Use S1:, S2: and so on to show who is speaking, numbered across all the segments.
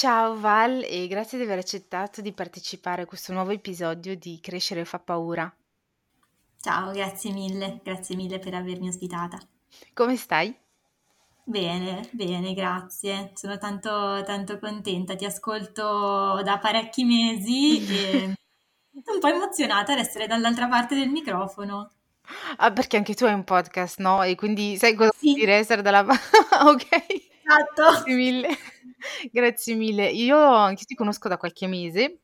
S1: Ciao Val e grazie di aver accettato di partecipare a questo nuovo episodio di Crescere fa paura.
S2: Ciao, grazie mille, grazie mille per avermi ospitata.
S1: Come stai?
S2: Bene, bene, grazie. Sono tanto, tanto contenta, ti ascolto da parecchi mesi e un po' emozionata ad essere dall'altra parte del microfono.
S1: Ah, perché anche tu hai un podcast, no? E quindi sai cosa
S2: Sì.
S1: vuol dire essere dalla parte... ok.
S2: Esatto.
S1: Grazie mille. Grazie mille. Io anche ti conosco da qualche mese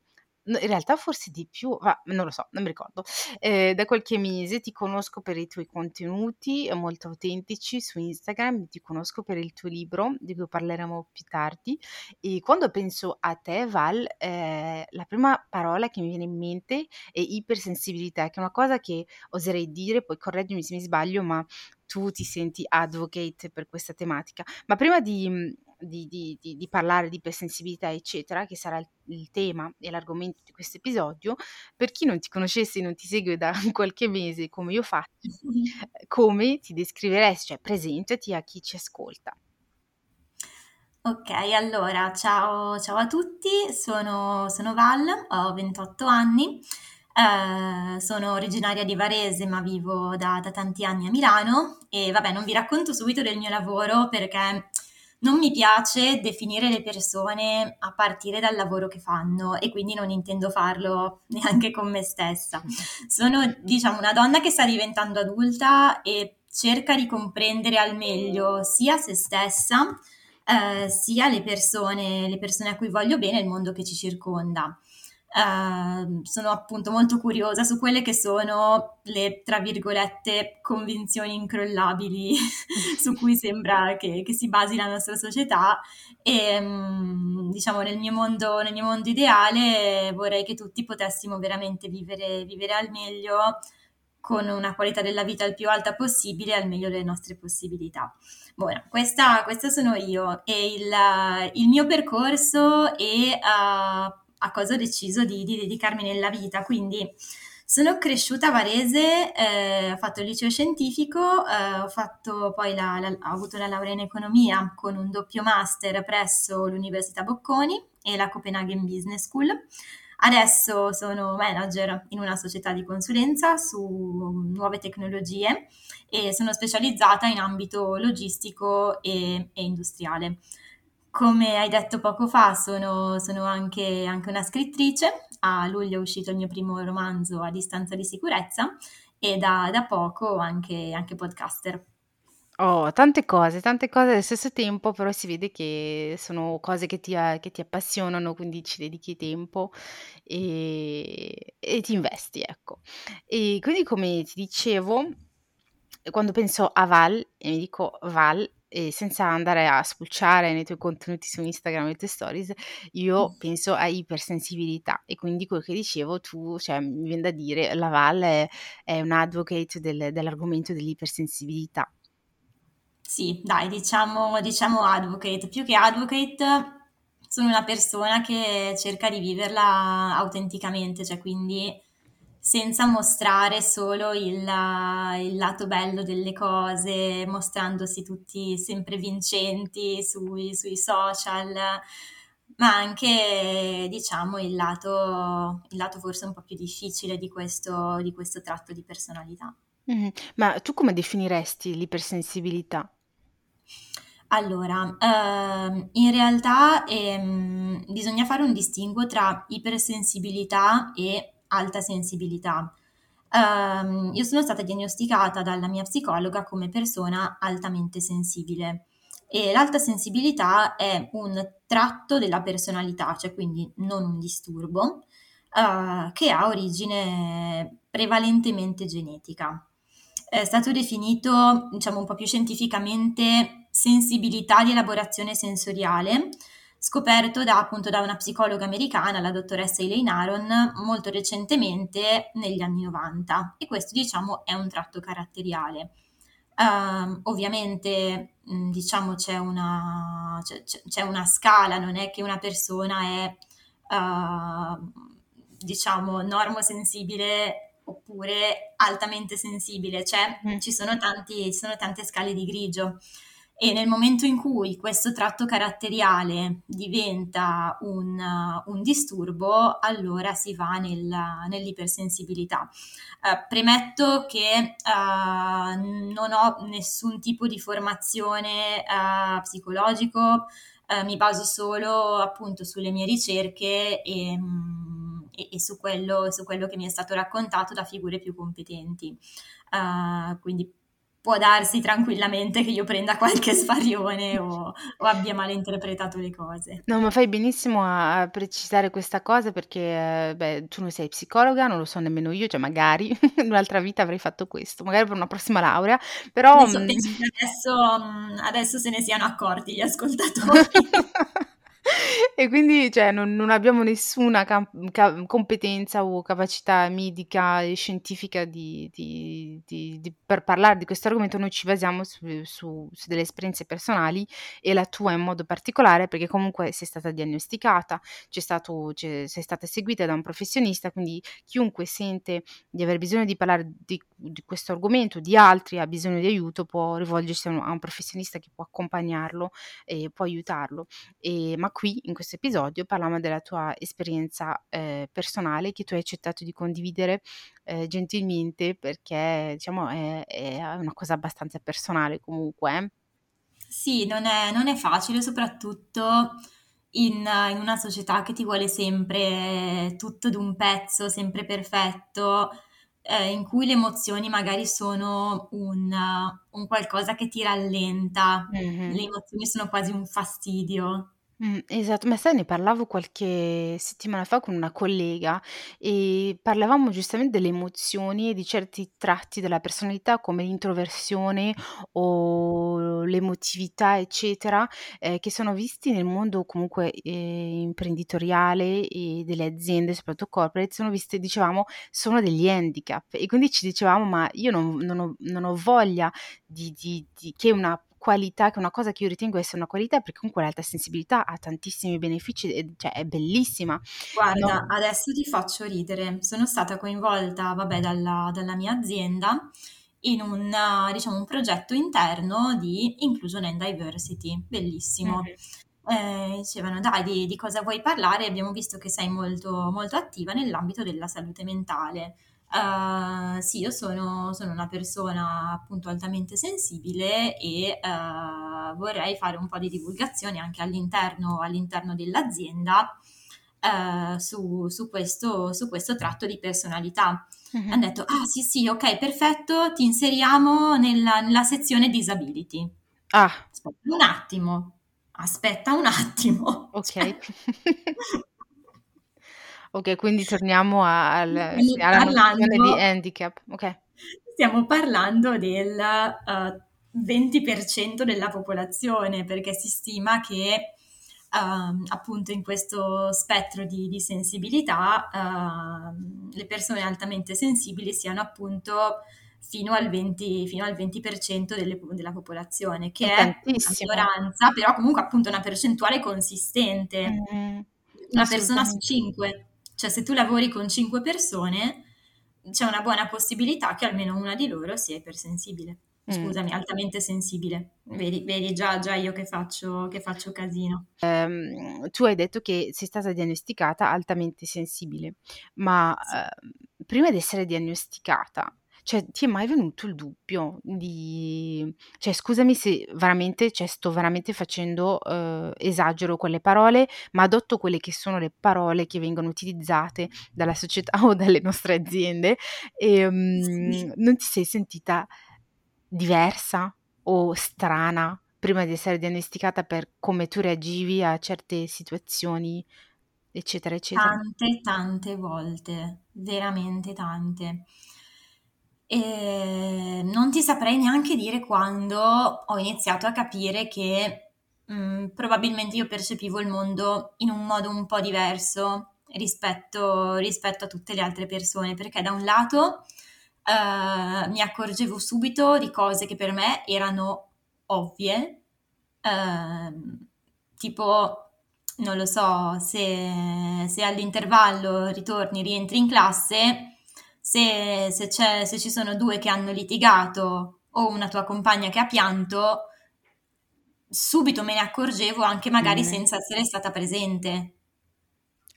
S1: in realtà forse di più, ma non lo so, non mi ricordo. Ehm, da qualche mese ti conosco per i tuoi contenuti, ehm, molto autentici su Instagram, ti conosco per il tuo libro, di cui parleremo più tardi, e quando penso a te Val, ehm, la prima parola che mi viene in mente è ipersensibilità, che è una cosa che oserei dire, poi correggimi se mi sbaglio, ma tu ti senti advocate per questa tematica. Ma prima di mhmm, di, di, di, di parlare di ipersensibilità, eccetera, che sarà il, il tema e l'argomento di questo episodio, per chi non ti conoscesse e non ti segue da qualche mese come io faccio, come ti descriveresti, cioè presentati a chi ci ascolta.
S2: Ok, allora, ciao, ciao a tutti, sono, sono Val, ho 28 anni, eh, sono originaria di Varese ma vivo da, da tanti anni a Milano e vabbè, non vi racconto subito del mio lavoro perché non mi piace definire le persone a partire dal lavoro che fanno e quindi non intendo farlo neanche con me stessa. Sono, diciamo, una donna che sta diventando adulta e cerca di comprendere al meglio sia se stessa, eh, sia le persone, le persone a cui voglio bene e il mondo che ci circonda. Uh, sono appunto molto curiosa su quelle che sono le, tra virgolette, convinzioni incrollabili su cui sembra che, che, si basi la nostra società e um, diciamo nel mio, mondo, nel mio mondo ideale vorrei che tutti potessimo veramente vivere, vivere al meglio con una qualità della vita il più alta possibile al meglio delle nostre possibilità. Buona, questa, questa sono io e il, il mio percorso è uh, a cosa ho deciso di, di, dedicarmi nella vita. Quindi sono cresciuta a Varese, eh, ho fatto il liceo scientifico, eh, ho, fatto poi la, la, ho avuto la laurea in economia con un doppio master presso l'Università Bocconi e la Copenaghen Business School. Adesso sono manager in una società di consulenza su nuove tecnologie e sono specializzata in ambito logistico e, e industriale. Come hai detto poco fa, sono, sono anche, anche, una scrittrice. A luglio è uscito il mio primo romanzo A distanza di sicurezza e da, da poco anche, anche podcaster.
S1: Oh, tante cose, tante cose allo stesso tempo, però si vede che sono cose che ti, che ti appassionano, quindi ci dedichi tempo e, e ti investi, ecco. E quindi come ti dicevo, quando penso a Val, e mi dico Val, e senza andare a spulciare nei tuoi contenuti su Instagram e tue stories, io penso a ipersensibilità e quindi quello che dicevo tu, cioè mi viene da dire, la Val è, è un advocate del, dell'argomento dell'ipersensibilità.
S2: Sì, dai, diciamo, diciamo advocate, più che advocate sono una persona che cerca di viverla autenticamente, cioè quindi senza mostrare solo il, il, lato bello delle cose, mostrandosi tutti sempre vincenti sui, sui social, ma anche diciamo il lato, il lato, forse un po' più difficile di questo, di questo tratto di personalità.
S1: Mm-hmm. Ma tu come definiresti l'ipersensibilità?
S2: Allora, ehm, in realtà ehm, bisogna fare un distinguo tra ipersensibilità e alta sensibilità. Um, io sono stata diagnosticata dalla mia psicologa come persona altamente sensibile e l'alta sensibilità è un tratto della personalità, cioè quindi non un disturbo, uh, che ha origine prevalentemente genetica. È stato definito, diciamo un po' più scientificamente, sensibilità di elaborazione sensoriale, scoperto da, appunto da una psicologa americana, la dottoressa Elaine Aron, molto recentemente negli anni 90 e questo diciamo è un tratto caratteriale. Uh, ovviamente diciamo c'è una, c'è, c'è una, scala, non è che una persona è uh, diciamo normosensibile oppure altamente sensibile, cioè mm. ci, sono tanti, ci sono tante scale di grigio e nel momento in cui questo tratto caratteriale diventa un, un disturbo, allora si va nel, nell'ipersensibilità. Uh, premetto che uh, non ho nessun tipo di formazione uh, psicologico, mi baso solo appunto sulle mie ricerche e, mm, e, e su, quello, su, quello, che mi è stato raccontato da figure più competenti. quindi può darsi tranquillamente che io prenda qualche sfarione o, o abbia malinterpretato le cose.
S1: No, ma fai benissimo a, a precisare questa cosa perché, beh, tu non sei psicologa, non lo so nemmeno io, cioè magari in un'altra vita avrei fatto questo, magari per una prossima laurea, però...
S2: Penso, mm, adesso, mm, adesso se ne siano accorti gli ascoltatori.
S1: E quindi, cioè, non non abbiamo nessuna cam ca competenza o capacità medica e scientifica di di di per parlare di questo argomento, noi ci basiamo su su su delle esperienze personali e la tua in modo particolare, perché comunque sei stata diagnosticata, stato sei stata seguita da un professionista, quindi chiunque sente di aver bisogno di parlare di questo argomento, di altri, ha bisogno di aiuto, può rivolgersi a un a un professionista che può accompagnarlo e può aiutarlo. Ehm, ma qui in questo episodio parliamo della tua esperienza, ehm, personale che tu hai accettato di condividere, ehm, gentilmente perché diciamo è è una cosa abbastanza personale comunque, eh.
S2: Sì, non è non è facile, soprattutto in in una società che ti vuole sempre tutto d'un pezzo, sempre perfetto, ehm, in cui le emozioni magari sono un un qualcosa che ti rallenta,
S1: Mh-mh.
S2: le emozioni sono quasi un fastidio.
S1: Mh, esatto, ma sai ne parlavo qualche settimana fa con una collega e parlavamo giustamente delle emozioni e di certi tratti della personalità come l'introversione o l'emotività, eccetera, ehm, che sono visti nel mondo comunque, ehm, imprenditoriale e delle aziende, soprattutto corporate, sono viste dicevamo, sono degli handicap. E quindi ci dicevamo: "Ma io non non ho non ho voglia di di di che una qualità, che è una cosa che io ritengo essere una qualità, perché comunque l'alta sensibilità ha tantissimi benefici cioè è bellissima.
S2: Guarda,
S1: No
S2: adesso ti faccio ridere. Sono stata coinvolta, vabbè, dalla, dalla mia azienda in un, diciamo, un progetto interno di Inclusion and Diversity, bellissimo.
S1: Mh-mh.
S2: Eh, dicevano, dai, di, di cosa vuoi parlare? Abbiamo visto che sei molto, molto attiva nell'ambito della salute mentale. Uh, sì, io sono, sono, una persona appunto altamente sensibile e uh, vorrei fare un po' di divulgazione anche all'interno, all'interno dell'azienda uh, su, su, questo, su, questo, tratto di personalità. Mm-hmm. Hanno detto, ah sì sì, ok, perfetto, ti inseriamo nella, nella sezione disability.
S1: Ah.
S2: Aspetta un attimo, aspetta un attimo.
S1: Ok. Ok, quindi torniamo al alla nozione di handicap, okay.
S2: Stiamo parlando del, uh, 20% della popolazione, perché si stima che, uhm, appunto in questo spettro di di sensibilità, uhm, le persone altamente sensibili siano appunto fino al 20 fino al 20% delle della popolazione, che
S1: È
S2: è una minoranza, però comunque appunto una percentuale consistente.
S1: Mh-mh.
S2: Una persona su 5. Cioè se tu lavori con 5 persone, c'è una buona possibilità che almeno una di loro sia ipersensibile.
S1: Mh.
S2: Scusami, altamente sensibile. Vedi, vedi già, già io che faccio, che faccio casino.
S1: Ehm, tu hai detto che sei stata diagnosticata altamente sensibile, ma
S2: Sì.
S1: ehm, prima di essere diagnosticata, cioè ti è mai venuto il dubbio di cioè scusami se veramente, cioè sto veramente facendo uhm, esagero con le parole, ma adotto quelle che sono le parole che vengono utilizzate dalla società o dalle nostre aziende, ehm,
S2: Sì.
S1: non ti sei sentita diversa o strana prima di essere diagnosticata per come tu reagivi a certe situazioni, eccetera, eccetera?
S2: Tante, tante volte, veramente tante. Ehm, non ti saprei neanche dire quando ho iniziato a capire che, mhmm, probabilmente io percepivo il mondo in un modo un po' diverso rispetto rispetto a tutte le altre persone, perché da un lato, uhm, mi accorgevo subito di cose che per me erano ovvie, uhm, tipo, non lo so, se se all'intervallo ritorni, rientri in classe se, se, se, ci sono due che hanno litigato o una tua compagna che ha pianto, subito me ne accorgevo anche magari
S1: Mh.
S2: senza essere stata presente.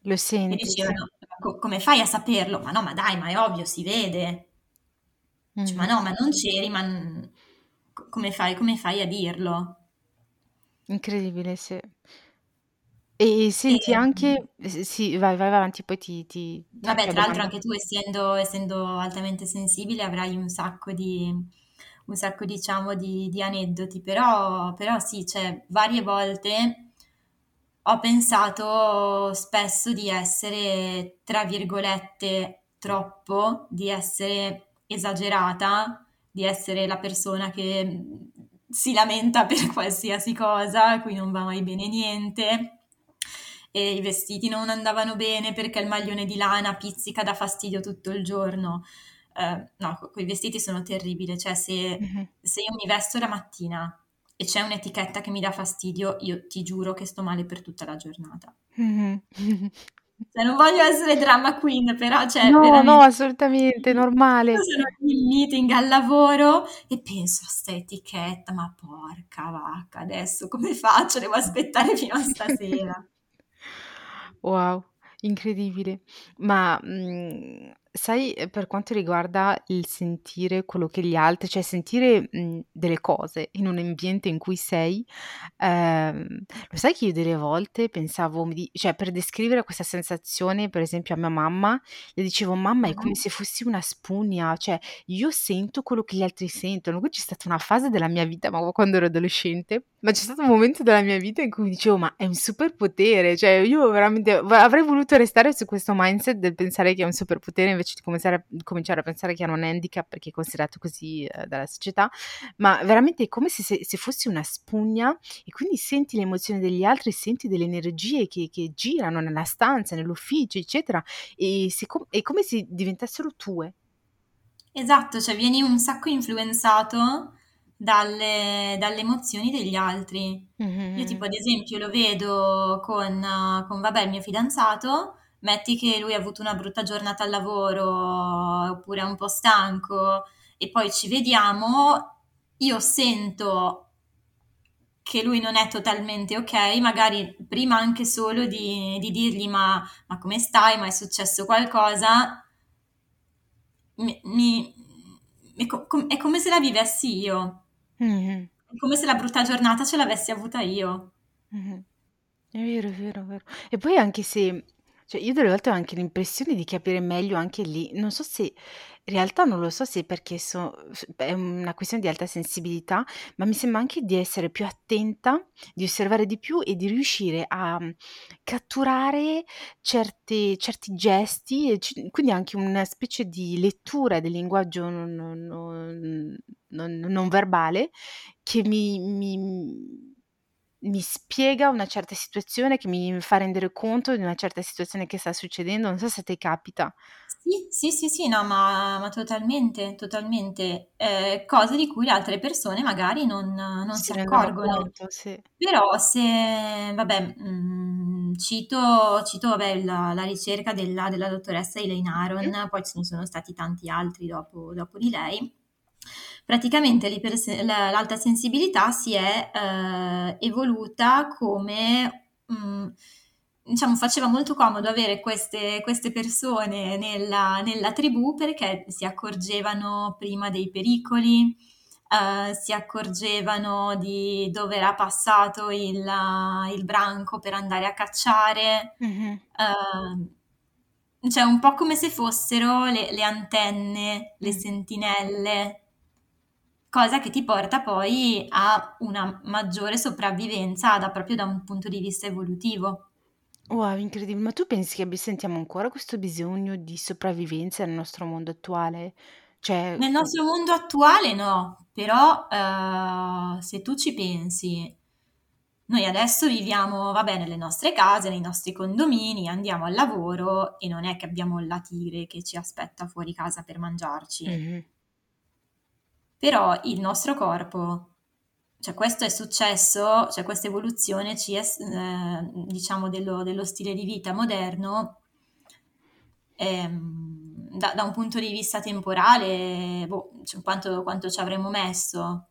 S1: Lo
S2: E
S1: senti, sì.
S2: dicevano: "Co come fai a saperlo?" "Ma no, ma dai, ma è ovvio, si vede." Dice: "Ma
S1: Mh-mh.
S2: no, ma non c'eri, ma come fai come fai a dirlo?"
S1: Incredibile, sì. E senti
S2: Ehm
S1: anche s sì, vai, vai avanti, poi ti ti ti
S2: Vabbè, tra l'altro anche tu essendo essendo altamente sensibile avrai un sacco di un sacco diciamo di di aneddoti, però però sì, cioè varie volte ho pensato spesso di essere, tra virgolette, "troppo", di essere esagerata, di essere la persona che, mhmm, si lamenta per qualsiasi cosa, a cui non va mai bene niente, e i vestiti non andavano bene perché il maglione di lana pizzica, dà fastidio tutto il giorno. Ehm, no, coi vestiti sono terribile, cioè se
S1: Mh-mh.
S2: se io mi vesto la mattina e c'è un'etichetta che mi dà fastidio, io ti giuro che sto male per tutta la giornata.
S1: Mh-mh.
S2: Cioè non voglio essere drama queen, però cioè
S1: No, no,
S2: veramente
S1: assolutamente, normale.
S2: io sono in meeting al lavoro e penso: "A 'sta etichetta, ma porca vacca, adesso come faccio? Devo aspettare fino a stasera."
S1: Wow, incredibile. Ma, mhmm, sai, ehm, per quanto riguarda il sentire quello che gli altri cioè sentire, mhmm, delle cose in un ambiente in cui sei, ehm, lo sai che io delle volte pensavo mi di cioè per descrivere questa sensazione, per esempio a mia mamma, le dicevo: "Mamma è come
S2: Mh-mh.
S1: se fossi una spugna, cioè io sento quello che gli altri sentono." Poi c'è stata una fase della mia vita, ma quando ero adolescente, ma c'è stato un momento della mia vita in cui mi dicevo: "Ma è un superpotere." Cioè io veramente v avrei voluto restare su questo mindset del pensare che è un superpotere invece di cominciare a cominciare a pensare che era un handicap perché è considerato così, ehm, dalla società, ma veramente è come se se se fossi una spugna e quindi senti le emozioni degli altri, senti delle energie che che girano nella stanza, nell'ufficio, eccetera, e siccom è come se diventassero tue.
S2: Esatto, cioè vieni un sacco influenzato dalle dalle emozioni degli altri.
S1: Mh,
S2: Io tipo ad esempio lo vedo con con vabbè il mio fidanzato, metti che lui ha avuto una brutta giornata al lavoro, oppure è un po' stanco e poi ci vediamo, io sento che lui non è totalmente okay, magari prima anche solo di di dirgli: "Ma ma come stai? Ma è successo qualcosa?" Mi mi è co com è come se la vivessi io.
S1: Mh-mh.
S2: È come se la brutta giornata ce l'avessi avuta io.
S1: Mh-mh. È vero, è vero, è vero. E poi anche se cioè io delle volte ho anche l'impressione di capire meglio anche lì, non so se in realtà non lo so se perché so è una questione di alta sensibilità, ma mi sembra anche di essere più attenta, di osservare di più e di riuscire a, mhmm, catturare certe certi gesti c quindi anche una specie di lettura del linguaggio non non non non verbale che mi mi mi spiega una certa situazione, che mi fa rendere conto di una certa situazione che sta succedendo, non so se te capita.
S2: Sì, sì, sì, sì, no, ma ma totalmente, totalmente. Ehm, cose di cui le altre persone magari non non
S1: Si
S2: si accorgono.
S1: conto, sì.
S2: Però se vabbè, mhmm, cito cito vabbè la la ricerca della della dottoressa Elaine. Aron, poi ce ne sono stati tanti altri dopo dopo di lei. Praticamente l'alta sensibilità si è, ehm, evoluta come, mhmm, diciamo faceva molto comodo avere queste queste persone nella nella tribù perché si accorgevano prima dei pericoli, uhm, si accorgevano di dove era passato il il branco per andare a cacciare,
S1: Mh-mh.
S2: uhm, cioè un po' come se fossero le le antenne, le
S1: Mh.
S2: sentinelle, cosa che ti porta poi a una maggiore sopravvivenza da proprio da un punto di vista evolutivo.
S1: Wow, incredibile. Ma tu pensi che sentiamo ancora questo bisogno di sopravvivenza nel nostro mondo attuale? Cioè,
S2: Nel nostro mondo attuale no, però, uhm, se tu ci pensi, noi adesso viviamo, vabbè, nelle nostre case, nei nostri condomini, andiamo al lavoro e non è che abbiamo la tigre che ci aspetta fuori casa per mangiarci.
S1: Mh-mh.
S2: Però il nostro corpo cioè questo è successo, cioè questa evoluzione ci è s ehm, diciamo dello dello stile di vita moderno ehm, da da un punto di vista temporale, boh, cioè quanto quanto ci avremmo messo?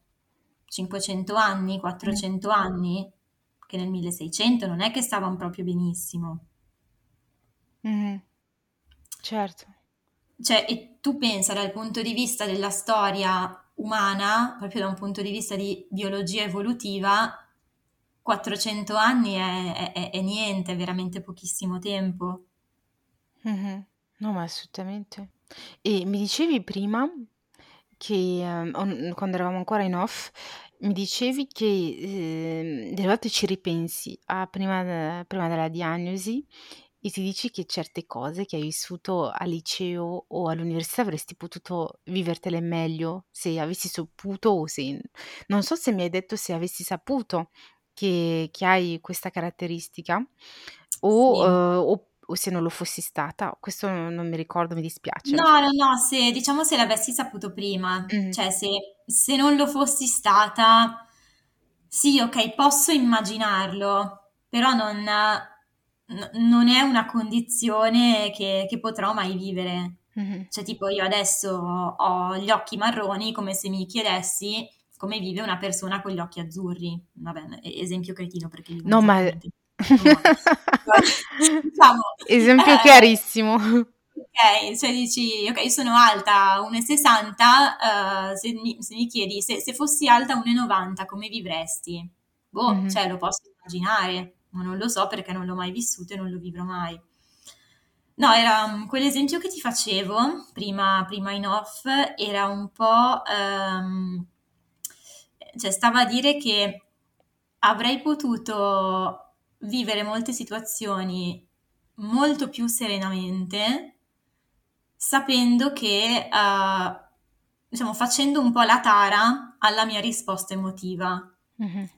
S2: 500 anni, 400 anni, che nel 1600 non è che stavano proprio benissimo.
S1: Mh-mh. Certo.
S2: Cioè, e tu pensa dal punto di vista della storia umana, proprio da un punto di vista di biologia evolutiva, 400 anni è, è- è niente, è veramente pochissimo tempo.
S1: Mh-mh. No, ma assolutamente. E mi dicevi prima che, on quando eravamo ancora in off, mi dicevi che, ehm, delle volte ci ripensi a prima de prima della diagnosi e ti dici che certe cose che hai vissuto al liceo o all'università avresti potuto vivertele meglio se avessi saputo o se non so se mi hai detto se avessi saputo che che hai questa caratteristica o,
S2: Sì.
S1: uhm, o o se non lo fossi stata. Questo non mi ricordo, mi dispiace.
S2: No, no, no, se diciamo se l'avessi saputo prima,
S1: Mh.
S2: cioè se, se non lo fossi stata, sì, ok, posso immaginarlo, però non, n- non è una condizione che, che potrò mai vivere.
S1: Mh-mh.
S2: Cioè, tipo, io adesso ho gli occhi marroni come se mi chiedessi come vive una persona con gli occhi azzurri. Vabbè, esempio cretino perché
S1: No, ma.
S2: Diciamo,
S1: esempio
S2: eh,
S1: chiarissimo.
S2: Ok, cioè dici, ok, io sono alta 1,60, eh, se, mi, se mi chiedi se, se fossi alta 1,90 come vivresti? Boh,
S1: Mh-mh.
S2: cioè lo posso immaginare, ma non lo so perché non l'ho mai vissuto e non lo vivrò mai. No, era um, quell'esempio che ti facevo prima, prima in off, era un po', ehm, cioè stava a dire che avrei potuto vivere molte situazioni molto più serenamente, sapendo che, eh, diciamo, facendo un po' la tara alla mia risposta emotiva.
S1: Mh-mh.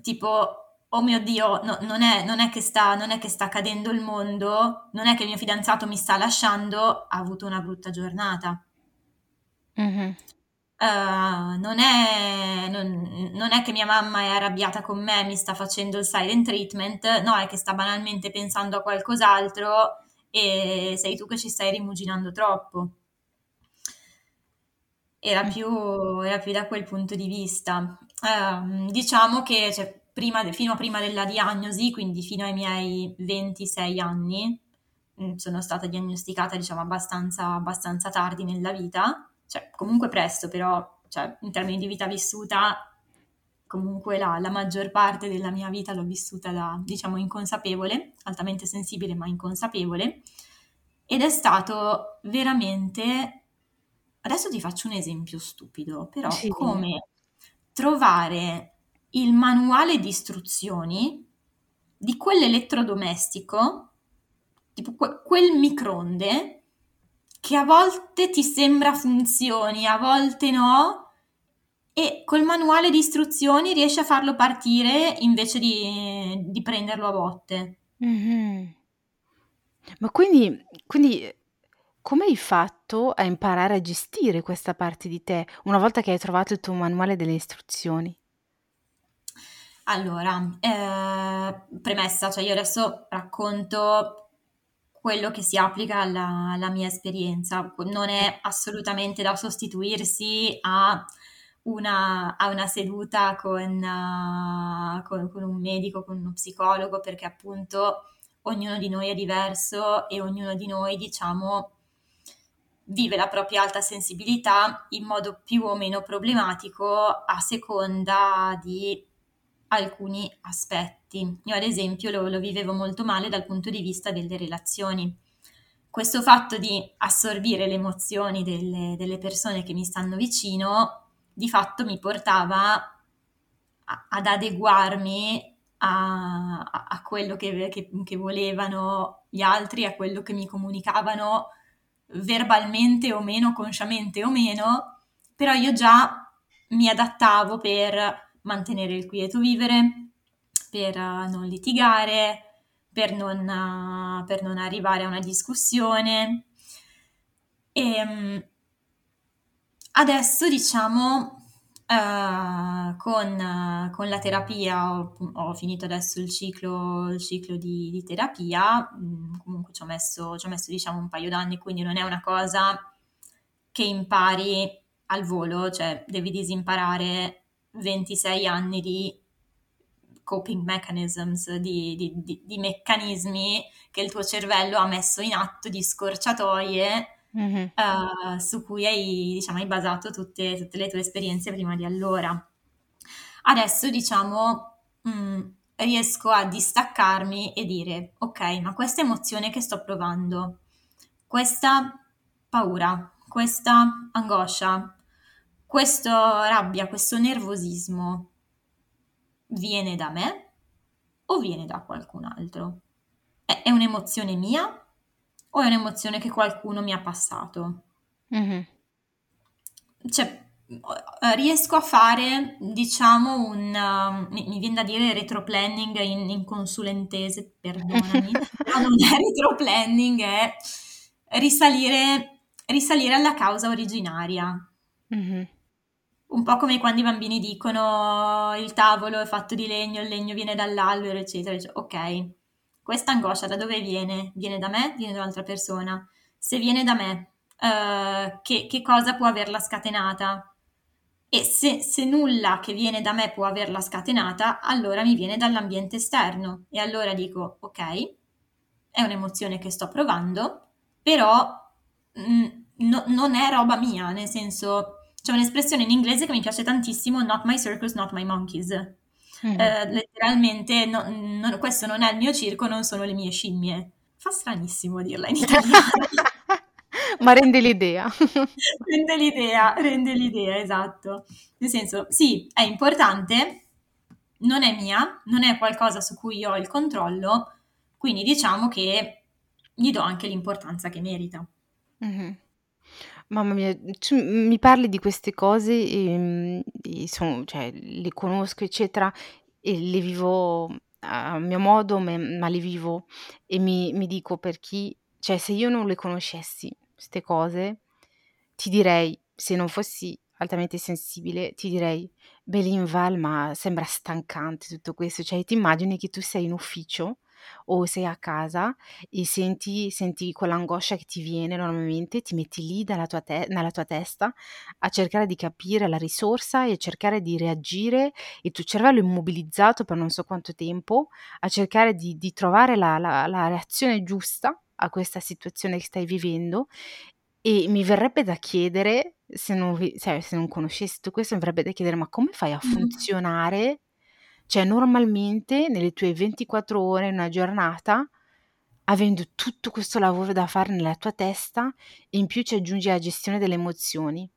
S2: Tipo, oh mio Dio, no, non è, non è che sta, non è che sta cadendo il mondo, non è che il mio fidanzato mi sta lasciando, ha avuto una brutta giornata.
S1: Mh-mh.
S2: Uh, non, è, non, non, è, che mia mamma è arrabbiata con me, mi sta facendo il silent treatment, no, è che sta banalmente pensando a qualcos'altro e sei tu che ci stai rimuginando troppo. Era più, era più da quel punto di vista. Uh, diciamo che cioè, prima, fino a prima della diagnosi, quindi fino ai miei 26 anni, mm, sono stata diagnosticata diciamo abbastanza, abbastanza tardi nella vita cioè comunque presto, però cioè, in termini di vita vissuta, comunque la, la, maggior parte della mia vita l'ho vissuta da, diciamo, inconsapevole, altamente sensibile ma inconsapevole, ed è stato veramente, adesso ti faccio un esempio stupido, però
S1: Sì.
S2: come trovare il manuale di istruzioni di quell'elettrodomestico, tipo que- quel microonde, che a volte ti sembra funzioni, a volte no, e col manuale di istruzioni riesci a farlo partire invece di, di prenderlo a botte.
S1: Mm-hmm. Ma quindi, quindi come hai fatto a imparare a gestire questa parte di te una volta che hai trovato il tuo manuale delle istruzioni?
S2: Allora, eh, premessa, cioè io adesso racconto quello che si applica alla, alla mia esperienza. Non è assolutamente da sostituirsi a una, a una seduta con, uh, con, con un medico, con uno psicologo, perché appunto ognuno di noi è diverso e ognuno di noi, diciamo, vive la propria alta sensibilità in modo più o meno problematico a seconda di alcuni aspetti. Io ad esempio lo, lo, vivevo molto male dal punto di vista delle relazioni. Questo fatto di assorbire le emozioni delle, delle persone che mi stanno vicino di fatto mi portava a, ad adeguarmi a, a, quello che, che, che volevano gli altri, a quello che mi comunicavano verbalmente o meno, consciamente o meno, però io già mi adattavo per mantenere il quieto vivere, per uh, non litigare, per non, uh, per non, arrivare a una discussione. E um, adesso, diciamo, uh, con, con, la terapia, ho, ho, finito adesso il ciclo, il ciclo di, di, terapia, um, comunque ci ho messo, ci ho messo, diciamo, un paio d'anni, quindi non è una cosa che impari al volo, cioè devi disimparare 26 anni di coping mechanisms, di, di, di, di meccanismi che il tuo cervello ha messo in atto, di scorciatoie mm-hmm. uh, su cui hai, diciamo, hai basato tutte, tutte, le tue esperienze prima di allora. Adesso, diciamo, mh, mm, riesco a distaccarmi e dire, ok, ma questa emozione che sto provando, questa paura, questa angoscia, questa rabbia, questo nervosismo, viene da me o viene da qualcun altro? È, è un'emozione mia o è un'emozione che qualcuno mi ha passato? Mm-hmm. Cioè, riesco a fare, diciamo, un, uh, mi, mi, viene da dire retroplanning in, in consulentese, perdonami, però non è retroplanning, è risalire, risalire alla causa originaria. Mm-hmm. Un po' come quando i bambini dicono il tavolo è fatto di legno, il legno viene dall'albero, eccetera. Ok, questa angoscia da dove viene? Viene da me? Viene da un'altra persona? Se viene da me, uh, che, che, cosa può averla scatenata? E se, se nulla che viene da me può averla scatenata, allora mi viene dall'ambiente esterno. E allora dico, ok, è un'emozione che sto provando, però mh, mm, no, non è roba mia, nel senso c'è un'espressione in inglese che mi piace tantissimo, not my circus, not my monkeys. Mm. Eh, letteralmente, no, no, questo non è il mio circo, non sono le mie scimmie. Fa stranissimo dirla in italiano.
S1: Ma rende l'idea.
S2: rende l'idea, rende l'idea, esatto. Nel senso, sì, è importante, non è mia, non è qualcosa su cui ho il controllo, quindi diciamo che gli do anche l'importanza che merita. Mm-hmm.
S1: Mamma mia, tu mi parli di queste cose e, mm, son cioè le conosco eccetera e le vivo a mio modo, me ma le vivo e mi mi dico per chi cioè se io non le conoscessi 'ste cose, ti direi, se non fossi altamente sensibile, ti direi: "Belin ma sembra stancante tutto questo." Cioè ti immagini che tu sei in ufficio o sei a casa e senti, senti quell'angoscia che ti viene normalmente, ti metti lì tua te- nella tua testa a cercare di capire la risorsa e a cercare di reagire, il tuo cervello è immobilizzato per non so quanto tempo, a cercare di, di trovare la, la, la reazione giusta a questa situazione che stai vivendo e mi verrebbe da chiedere, se non, vi, cioè, se non conoscessi tutto questo, mi verrebbe da chiedere ma come fai a funzionare cioè normalmente nelle tue 24 ore in una giornata, avendo tutto questo lavoro da fare nella tua testa, in più ci aggiungi la gestione delle emozioni.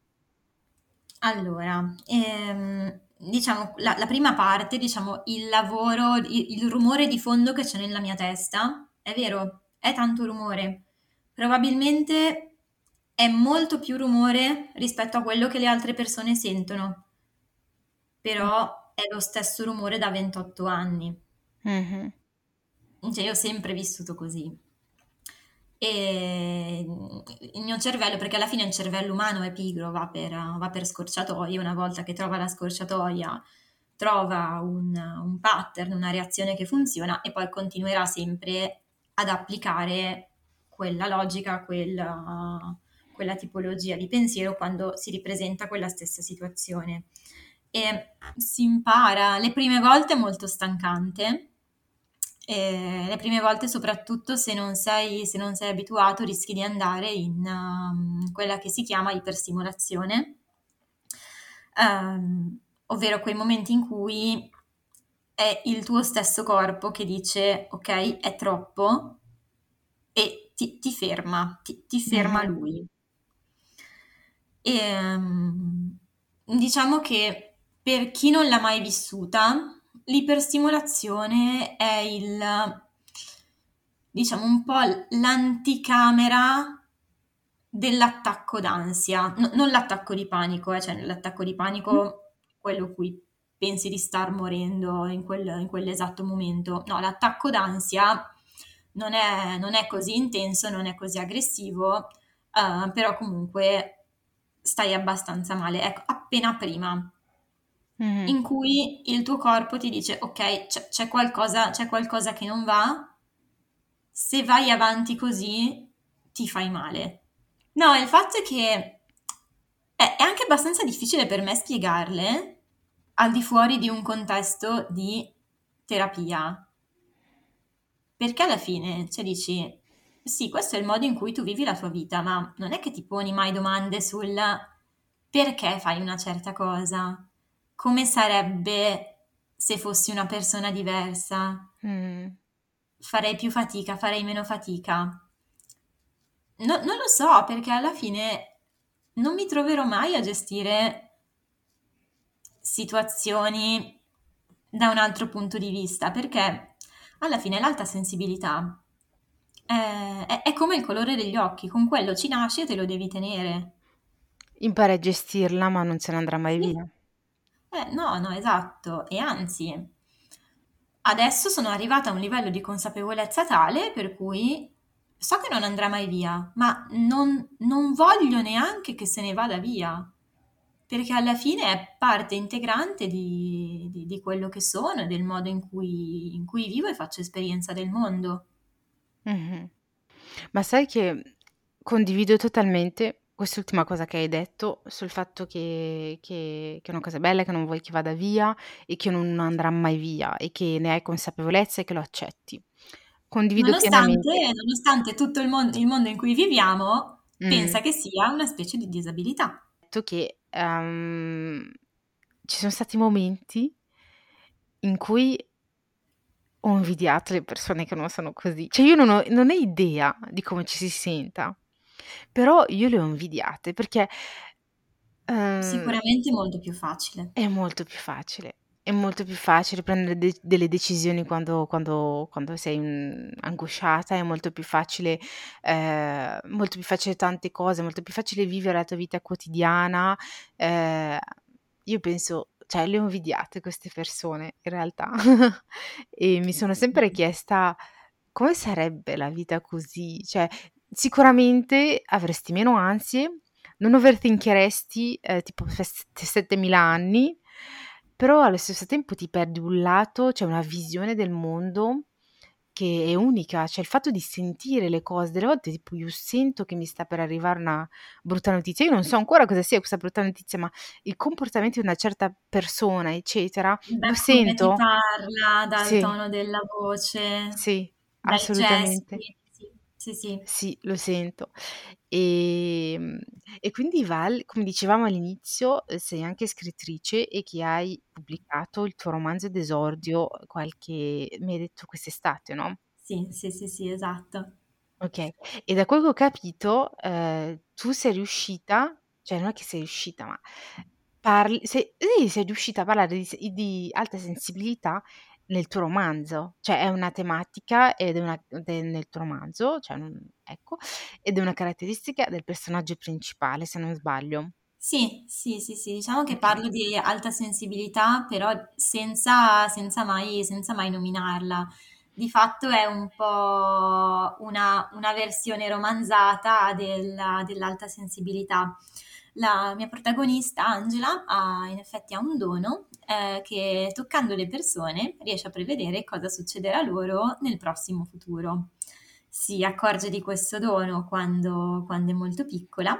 S2: Allora, ehm, diciamo la, la, prima parte, diciamo il lavoro, il, il rumore di fondo che c'è nella mia testa, è vero, è tanto rumore. Probabilmente è molto più rumore rispetto a quello che le altre persone sentono. Però è lo stesso rumore da 28 anni. Mm-hmm. Cioè, io ho sempre vissuto così. E il mio cervello, perché alla fine il cervello umano è pigro, va per, va per scorciatoie, una volta che trova la scorciatoia trova un, un pattern, una reazione che funziona e poi continuerà sempre ad applicare quella logica, quella, quella tipologia di pensiero quando si ripresenta quella stessa situazione e si impara. Le prime volte è molto stancante, e le prime volte soprattutto se non sei, se non sei abituato rischi di andare in um, quella che si chiama iperstimolazione, um, ovvero quei momenti in cui è il tuo stesso corpo che dice ok è troppo e ti, ti ferma, ti, ti ferma mm. lui. E, um, diciamo che per chi non l'ha mai vissuta, l'iperstimolazione è il, diciamo, un po' l'anticamera dell'attacco d'ansia, no, non l'attacco di panico, eh, cioè l'attacco di panico, mm. quello cui pensi di star morendo in, quel, in quell'esatto momento. No, l'attacco d'ansia non è, non è, così intenso, non è così aggressivo, uh, però comunque stai abbastanza male. Ecco, appena prima mm-hmm. in cui il tuo corpo ti dice ok, c'è, c'è, qualcosa, c'è qualcosa che non va, se vai avanti così ti fai male. No, il fatto è che È, è anche abbastanza difficile per me spiegarle al di fuori di un contesto di terapia. Perché alla fine, cioè dici, sì, questo è il modo in cui tu vivi la tua vita, ma non è che ti poni mai domande sul perché fai una certa cosa, come sarebbe se fossi una persona diversa,
S1: Mm.
S2: farei più fatica, farei meno fatica. No- non lo so, perché alla fine non mi troverò mai a gestire situazioni da un altro punto di vista, perché alla fine l'alta sensibilità è, è- è come il colore degli occhi, con quello ci nasci e te lo devi tenere.
S1: Impari a gestirla, ma non se ne andrà mai
S2: Sì.
S1: via.
S2: Eh, no, no, esatto. E anzi, adesso sono arrivata a un livello di consapevolezza tale per cui so che non andrà mai via, ma non, non voglio neanche che se ne vada via, perché alla fine è parte integrante di, di- di quello che sono e del modo in cui, in cui vivo e faccio esperienza del mondo.
S1: Mhm. Ma sai che condivido totalmente quest'ultima cosa che hai detto sul fatto che, che- che è una cosa bella, che non vuoi che vada via e che non andrà mai via e che ne hai consapevolezza e che lo accetti. Condivido
S2: Nonostante, nonostante tutto il mondo, il mondo in cui viviamo
S1: Mm.
S2: pensa che sia una specie di disabilità.
S1: detto che ehm, ci sono stati momenti in cui ho invidiato le persone che non sono così. Cioè io non ho, non ho idea di come ci si senta, però io le ho invidiate perché ehm,
S2: Sicuramente molto più facile.
S1: è molto più facile. È molto più facile prendere de- delle decisioni quando, quando- quando sei mm, angosciata, è molto più facile, eh, molto più facile tante cose, è molto più facile vivere la tua vita quotidiana. eh, io penso, cioè, le ho invidiate queste persone in realtà e mi sono sempre chiesta come sarebbe la vita così. Cioè, sicuramente avresti meno ansie, non overthinkeresti eh, tipo per 7000 anni però allo stesso tempo ti perdi un lato, cioè una visione del mondo che è unica, cioè il fatto di sentire le cose, delle volte tipo io sento che mi sta per arrivare una brutta notizia, io non so ancora cosa sia questa brutta notizia, ma il comportamento di una certa persona, eccetera,
S2: Da
S1: lo sento.
S2: parla, dal
S1: Sì,
S2: tono della voce,
S1: sì, assolutamente.
S2: gesti. Sì, sì, sì.
S1: Lo sento. Ehm, e quindi Val, come dicevamo all'inizio, eh, sei anche scrittrice e che hai pubblicato il tuo romanzo d'esordio qualche, mi hai detto quest'estate, no?
S2: Sì, sì, sì, sì, esatto.
S1: Ok, e da quello che ho capito, eh, tu sei riuscita, cioè non è che sei riuscita, ma parli, sei, sì, sei riuscita a parlare di, di alta sensibilità nel tuo romanzo, cioè è una tematica ed è una, de- nel tuo romanzo, cioè, non- ecco, ed è una caratteristica del personaggio principale, se non sbaglio.
S2: Sì, sì, sì, sì, diciamo che parlo di alta sensibilità, però senza, senza mai, senza mai nominarla. Di fatto è un po' una, una versione romanzata della- dell'alta sensibilità. La mia protagonista, Angela, ha in effetti ha un dono eh, che toccando le persone riesce a prevedere cosa succederà loro nel prossimo futuro. Si accorge di questo dono quando quando è molto piccola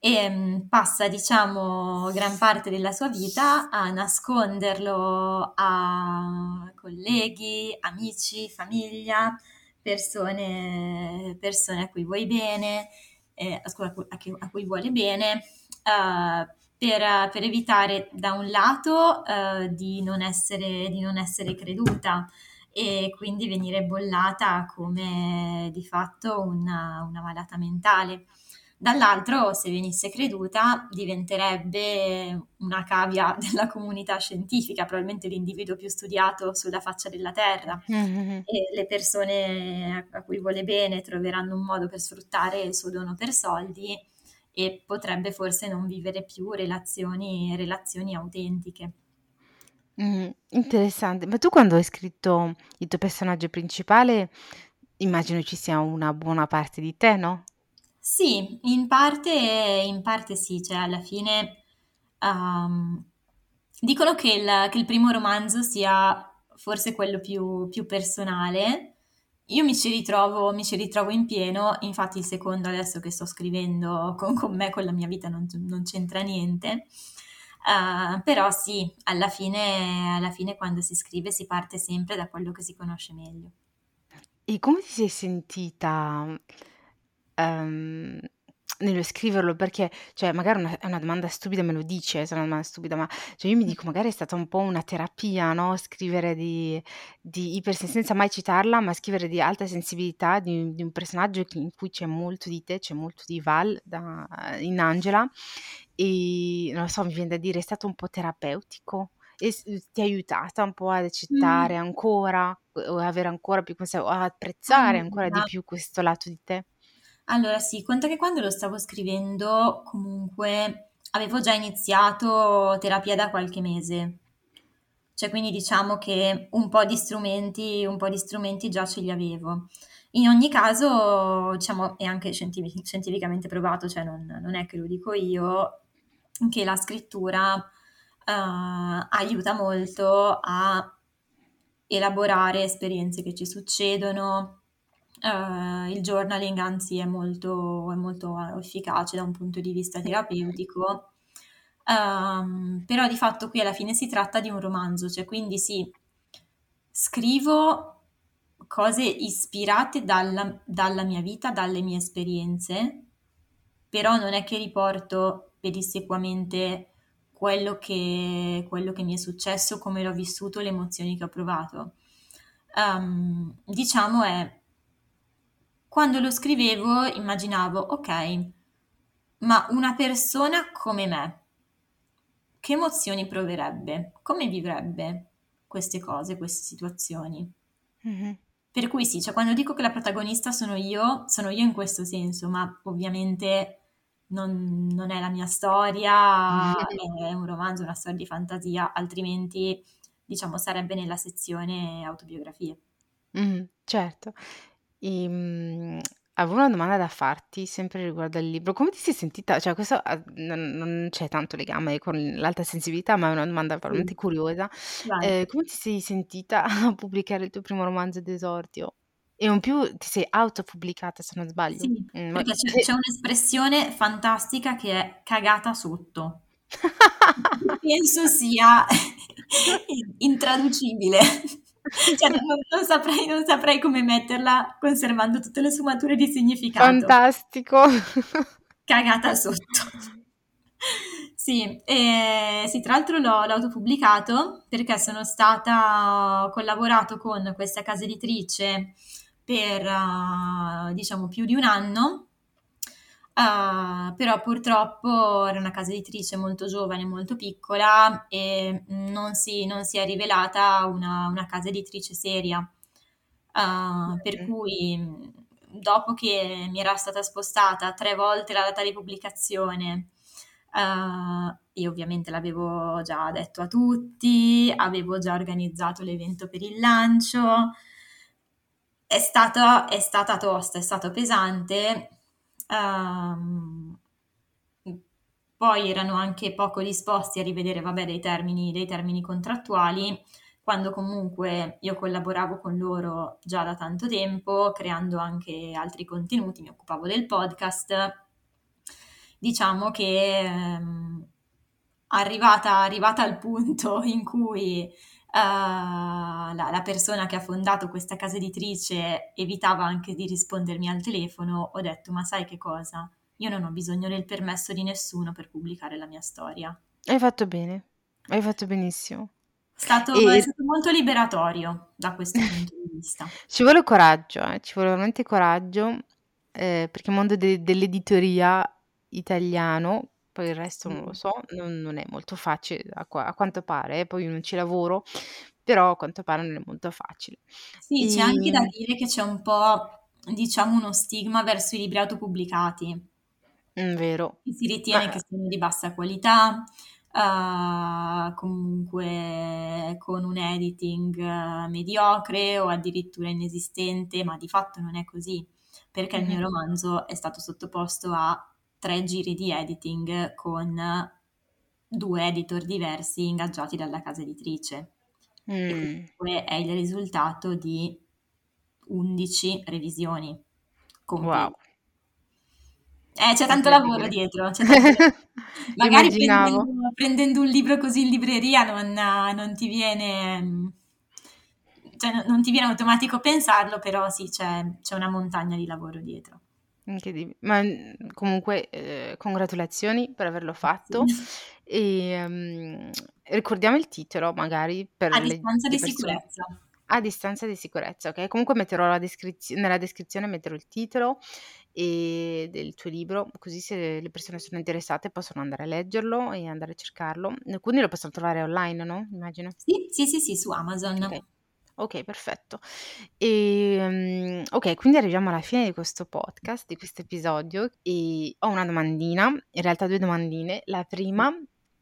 S2: e mm, passa, diciamo, gran parte della sua vita a nasconderlo a colleghi, amici, famiglia, persone, persone a cui vuoi bene, eh, a cui, a cui vuole bene, eh, per, per evitare da un lato eh, di non essere, di non essere creduta e quindi venire bollata come di fatto una, una malata mentale. Dall'altro, se venisse creduta, diventerebbe una cavia della comunità scientifica, probabilmente l'individuo più studiato sulla faccia della Terra.
S1: Mhm.
S2: E le persone a cui vuole bene troveranno un modo per sfruttare il suo dono per soldi e potrebbe forse non vivere più relazioni, relazioni autentiche.
S1: Mm, interessante. Ma tu quando hai scritto il tuo personaggio principale, immagino ci sia una buona parte di te, no?
S2: Sì, in parte, in parte sì, cioè alla fine ehm, dicono che il, che il primo romanzo sia forse quello più, più personale, io mi ci ritrovo, mi ci ritrovo in pieno, infatti il secondo adesso che sto scrivendo con, con me, con la mia vita non, non c'entra niente, uh, però sì, alla fine, alla fine quando si scrive si parte sempre da quello che si conosce meglio.
S1: E come ti sei sentita, ehm, nello scriverlo? Perché, cioè, magari una è una domanda stupida, me lo dici eh, se è una domanda stupida, ma cioè io mi dico magari è stata un po' una terapia, no, scrivere di di Ipersen senza mai citarla, ma scrivere di alta sensibilità di di un personaggio in cui c'è molto di te, c'è molto di Val da in Angela, e non lo so, mi viene da dire, è stato un po' terapeutico? E ti ha aiutata un po' ad accettare
S2: Mh.
S1: ancora, o avere ancora più consao o a apprezzare ancora di
S2: Allora
S1: più questo lato di te?
S2: Allora sì, conta che quando lo stavo scrivendo comunque avevo già iniziato terapia da qualche mese. Cioè quindi diciamo che un po' di strumenti un po' di strumenti già ce li avevo. In ogni caso, diciamo, è anche scientifi scientificamente provato, cioè non non è che lo dico io, che la scrittura, uhm, aiuta molto a elaborare esperienze che ci succedono. Uhm, il journaling anzi è molto è molto efficace da un punto di vista terapeutico. Uhm, però di fatto qui alla fine si tratta di un romanzo, cioè quindi sì, scrivo cose ispirate dalla dalla mia vita, dalle mie esperienze, però non è che riporto pedissequamente quello che quello che mi è successo, come l'ho vissuto, le emozioni che ho provato. Uhm, diciamo è quando lo scrivevo immaginavo: "Okay, ma una persona come me che emozioni proverebbe? Come vivrebbe queste cose, queste situazioni?"
S1: Mh-mh.
S2: Per cui sì, cioè quando dico che la protagonista sono io, sono io in questo senso, ma ovviamente non non è la mia storia, è un romanzo, una storia di fantasia, altrimenti diciamo sarebbe nella sezione autobiografie.
S1: Mh-mh, certo. Ehm, avevo una domanda da farti, sempre riguardo al libro. Come ti sei sentita cioè questo a non non c'è tanto legame con l'alta sensibilità, ma è una domanda
S2: Sì.
S1: veramente curiosa.
S2: Vai.
S1: Ehm, come ti sei sentita a pubblicare il tuo primo romanzo d'esordio? E in più ti sei autopubblicata se non sbaglio?
S2: Sì,
S1: Mh, ma
S2: perché c'è c'è un'espressione fantastica che è "cagata sotto". Penso sia in intraducibile. Cioè non non saprei non saprei come metterla conservando tutte le sfumature di significato.
S1: Fantastico.
S2: Cagata sotto. Sì, ehm, sì, tra l'altro l'ho l'ho autopubblicato perché sono stata ho collaborato con questa casa editrice per, diciamo, più di 1 anno, uhm, però purtroppo era una casa editrice molto giovane, molto piccola e non si non si è rivelata una una casa editrice seria. Uhm, per cui, dopo che mi era stata spostata 3 volte la data di pubblicazione, uhm, io ovviamente l'avevo già detto a tutti, avevo già organizzato l'evento per il lancio è stata è stata tosta, è stato pesante. Mh, poi erano anche poco disposti a rivedere, vabbè, dei termini dei termini contrattuali, quando comunque io collaboravo con loro già da tanto tempo, creando anche altri contenuti, mi occupavo del podcast. Diciamo che, ehm, arrivata arrivata al punto in cui, uhm, la la persona che ha fondato questa casa editrice evitava anche di rispondermi al telefono, ho detto: "Ma sai che cosa? Io non ho bisogno del permesso di nessuno per pubblicare la mia storia."
S1: Hai fatto bene, hai fatto benissimo.
S2: Stato è
S1: E
S2: stato molto liberatorio da questo punto di vista.
S1: Ci vuole coraggio, eh, ci vuole veramente coraggio, ehm, perché il mondo de dell'editoria italiano, poi il resto non lo so, non non è molto facile a qua a quanto pare eh, poi non ci lavoro, però a quanto pare non è molto facile.
S2: Sì, c'è anche da
S1: Ehm
S2: dire che c'è un po', diciamo, uno stigma verso i libri autopubblicati.
S1: Mh, vero.
S2: Si
S1: Ma
S2: ritiene che siano di bassa qualità, uhm, comunque con un editing mediocre o addirittura inesistente, ma di fatto non è così, perché il mio romanzo è stato sottoposto a 3 giri di editing con 2 editor diversi ingaggiati dalla casa editrice. Comunque è il risultato di 11 revisioni complete.
S1: Wow.
S2: Eh, c'è tanto lavoro dietro. Tanto... Magari prendendo, prendendo, un libro così in libreria non, non ti viene... Cioè, non ti viene automatico pensarlo, però sì, c'è, c'è una montagna di lavoro dietro.
S1: Incredibile, ma comunque eh, congratulazioni per averlo fatto e um, ricordiamo il titolo magari per
S2: A distanza le, di sicurezza.
S1: A distanza di sicurezza, ok? Comunque metterò la descriz- nella descrizione metterò il titolo e del tuo libro, così se le persone sono interessate possono andare a leggerlo e andare a cercarlo. Quindi lo possono trovare online, no? Immagino.
S2: Sì, sì, sì, sì su Amazon.
S1: Ok, perfetto. E, um, ok, quindi arriviamo alla fine di questo podcast, di questo episodio e ho una domandina, in realtà due domandine. La prima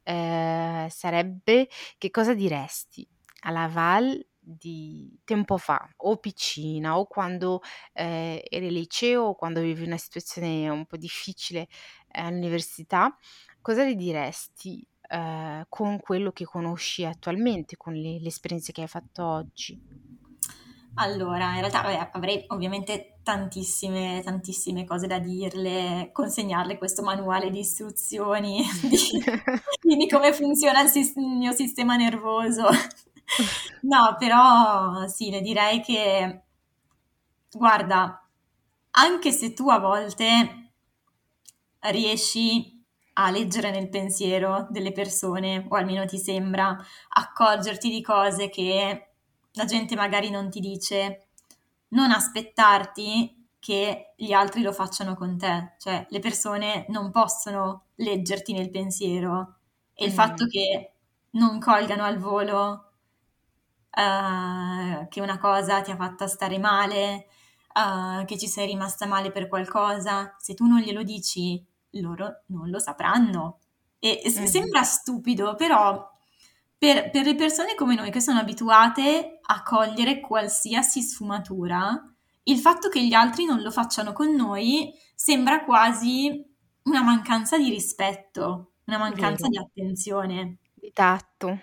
S1: eh, sarebbe che cosa diresti alla Val di tempo fa, o piccina, o quando eh, eri liceo, o quando vivi una situazione un po' difficile eh, all'università, cosa gli diresti eh, con quello che conosci attualmente, con le, le esperienze che hai fatto oggi?
S2: Allora, in realtà vabbè, avrei ovviamente tantissime, tantissime cose da dirle, consegnarle questo manuale di istruzioni di, di come funziona il, il, mio sistema nervoso. No, però sì, le direi che, guarda, anche se tu a volte riesci a leggere nel pensiero delle persone, o almeno ti sembra, accorgerti di cose che la gente magari non ti dice, non aspettarti che gli altri lo facciano con te, cioè le persone non possono leggerti nel pensiero e il mm. fatto che non colgano al volo uh, che una cosa ti ha fatta stare male, uh, che ci sei rimasta male per qualcosa, se tu non glielo dici, loro non lo sapranno. E mm. sembra stupido, però per, per, le persone come noi che sono abituate a cogliere qualsiasi sfumatura, il fatto che gli altri non lo facciano con noi sembra quasi una mancanza di rispetto, una mancanza Vero. di attenzione.
S1: Di tatto.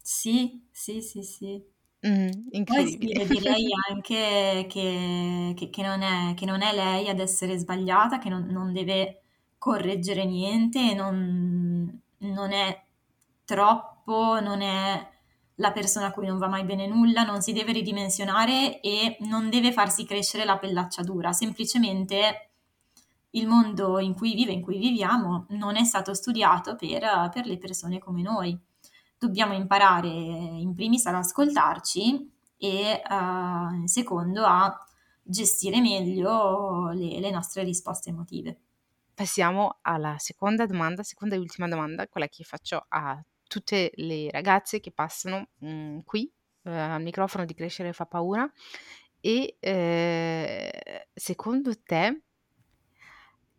S2: Sì, sì, sì, sì. Poi sì,
S1: incredibile.
S2: direi anche che, che- che non è, che non è lei ad essere sbagliata, che non, non deve correggere niente, non, non è troppo, non è la persona a cui non va mai bene nulla, non si deve ridimensionare e non deve farsi crescere la pellaccia dura, semplicemente il mondo in cui vive, in cui viviamo, non è stato studiato per, per le persone come noi dobbiamo imparare in primis ad ascoltarci e uh, in secondo a gestire meglio le, le, nostre risposte emotive.
S1: Passiamo alla seconda domanda, seconda e ultima domanda, quella che faccio a tutte le ragazze che passano mh, mm, qui uh, al microfono di Crescere fa paura. E eh, secondo te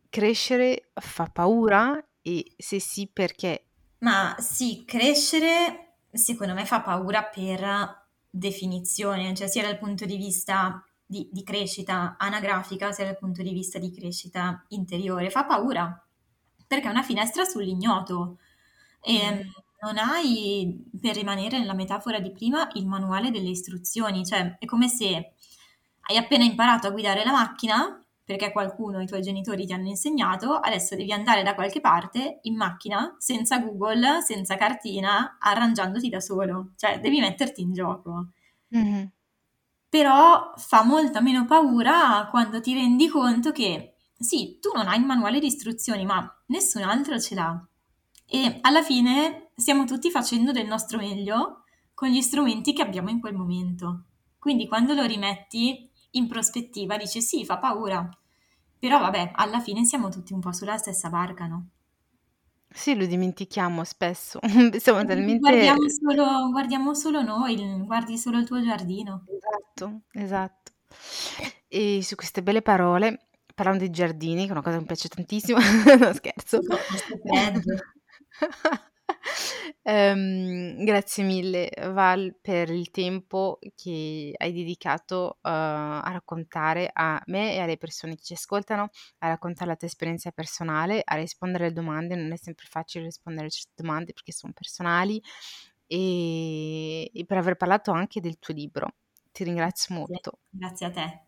S1: crescere fa paura? E se sì, perché?
S2: Ma sì, crescere secondo me fa paura per definizione, cioè sia dal punto di vista di, di crescita anagrafica, sia dal punto di vista di crescita interiore. Fa paura perché è una finestra sull'ignoto e mm. non hai, per rimanere nella metafora di prima, il manuale delle istruzioni, cioè è come se hai appena imparato a guidare la macchina perché qualcuno, i tuoi genitori ti hanno insegnato, adesso devi andare da qualche parte in macchina, senza Google, senza cartina, arrangiandoti da solo, cioè devi metterti in gioco. Mm-hmm. Però fa molta meno paura quando ti rendi conto che sì, tu non hai il manuale di istruzioni, ma nessun altro ce l'ha. E alla fine stiamo tutti facendo del nostro meglio con gli strumenti che abbiamo in quel momento. Quindi quando lo rimetti in prospettiva dice sì, fa paura, però vabbè, alla fine siamo tutti un po' sulla stessa barca, no?
S1: Sì, lo dimentichiamo spesso. Siamo talmente...
S2: Guardiamo solo, guardiamo solo noi, guardi solo il tuo giardino.
S1: Esatto, esatto. E su queste belle parole, parlando di giardini, che è una cosa che mi piace tantissimo, no scherzo. No, Ehm, grazie mille Val per il tempo che hai dedicato, uhm, a raccontare a me e alle persone che ci ascoltano, a raccontare la tua esperienza personale, a rispondere alle domande. Non è sempre facile rispondere a certe domande perché son personali, e e per aver parlato anche del tuo libro. Ti ringrazio
S2: Grazie,
S1: molto.
S2: grazie a te.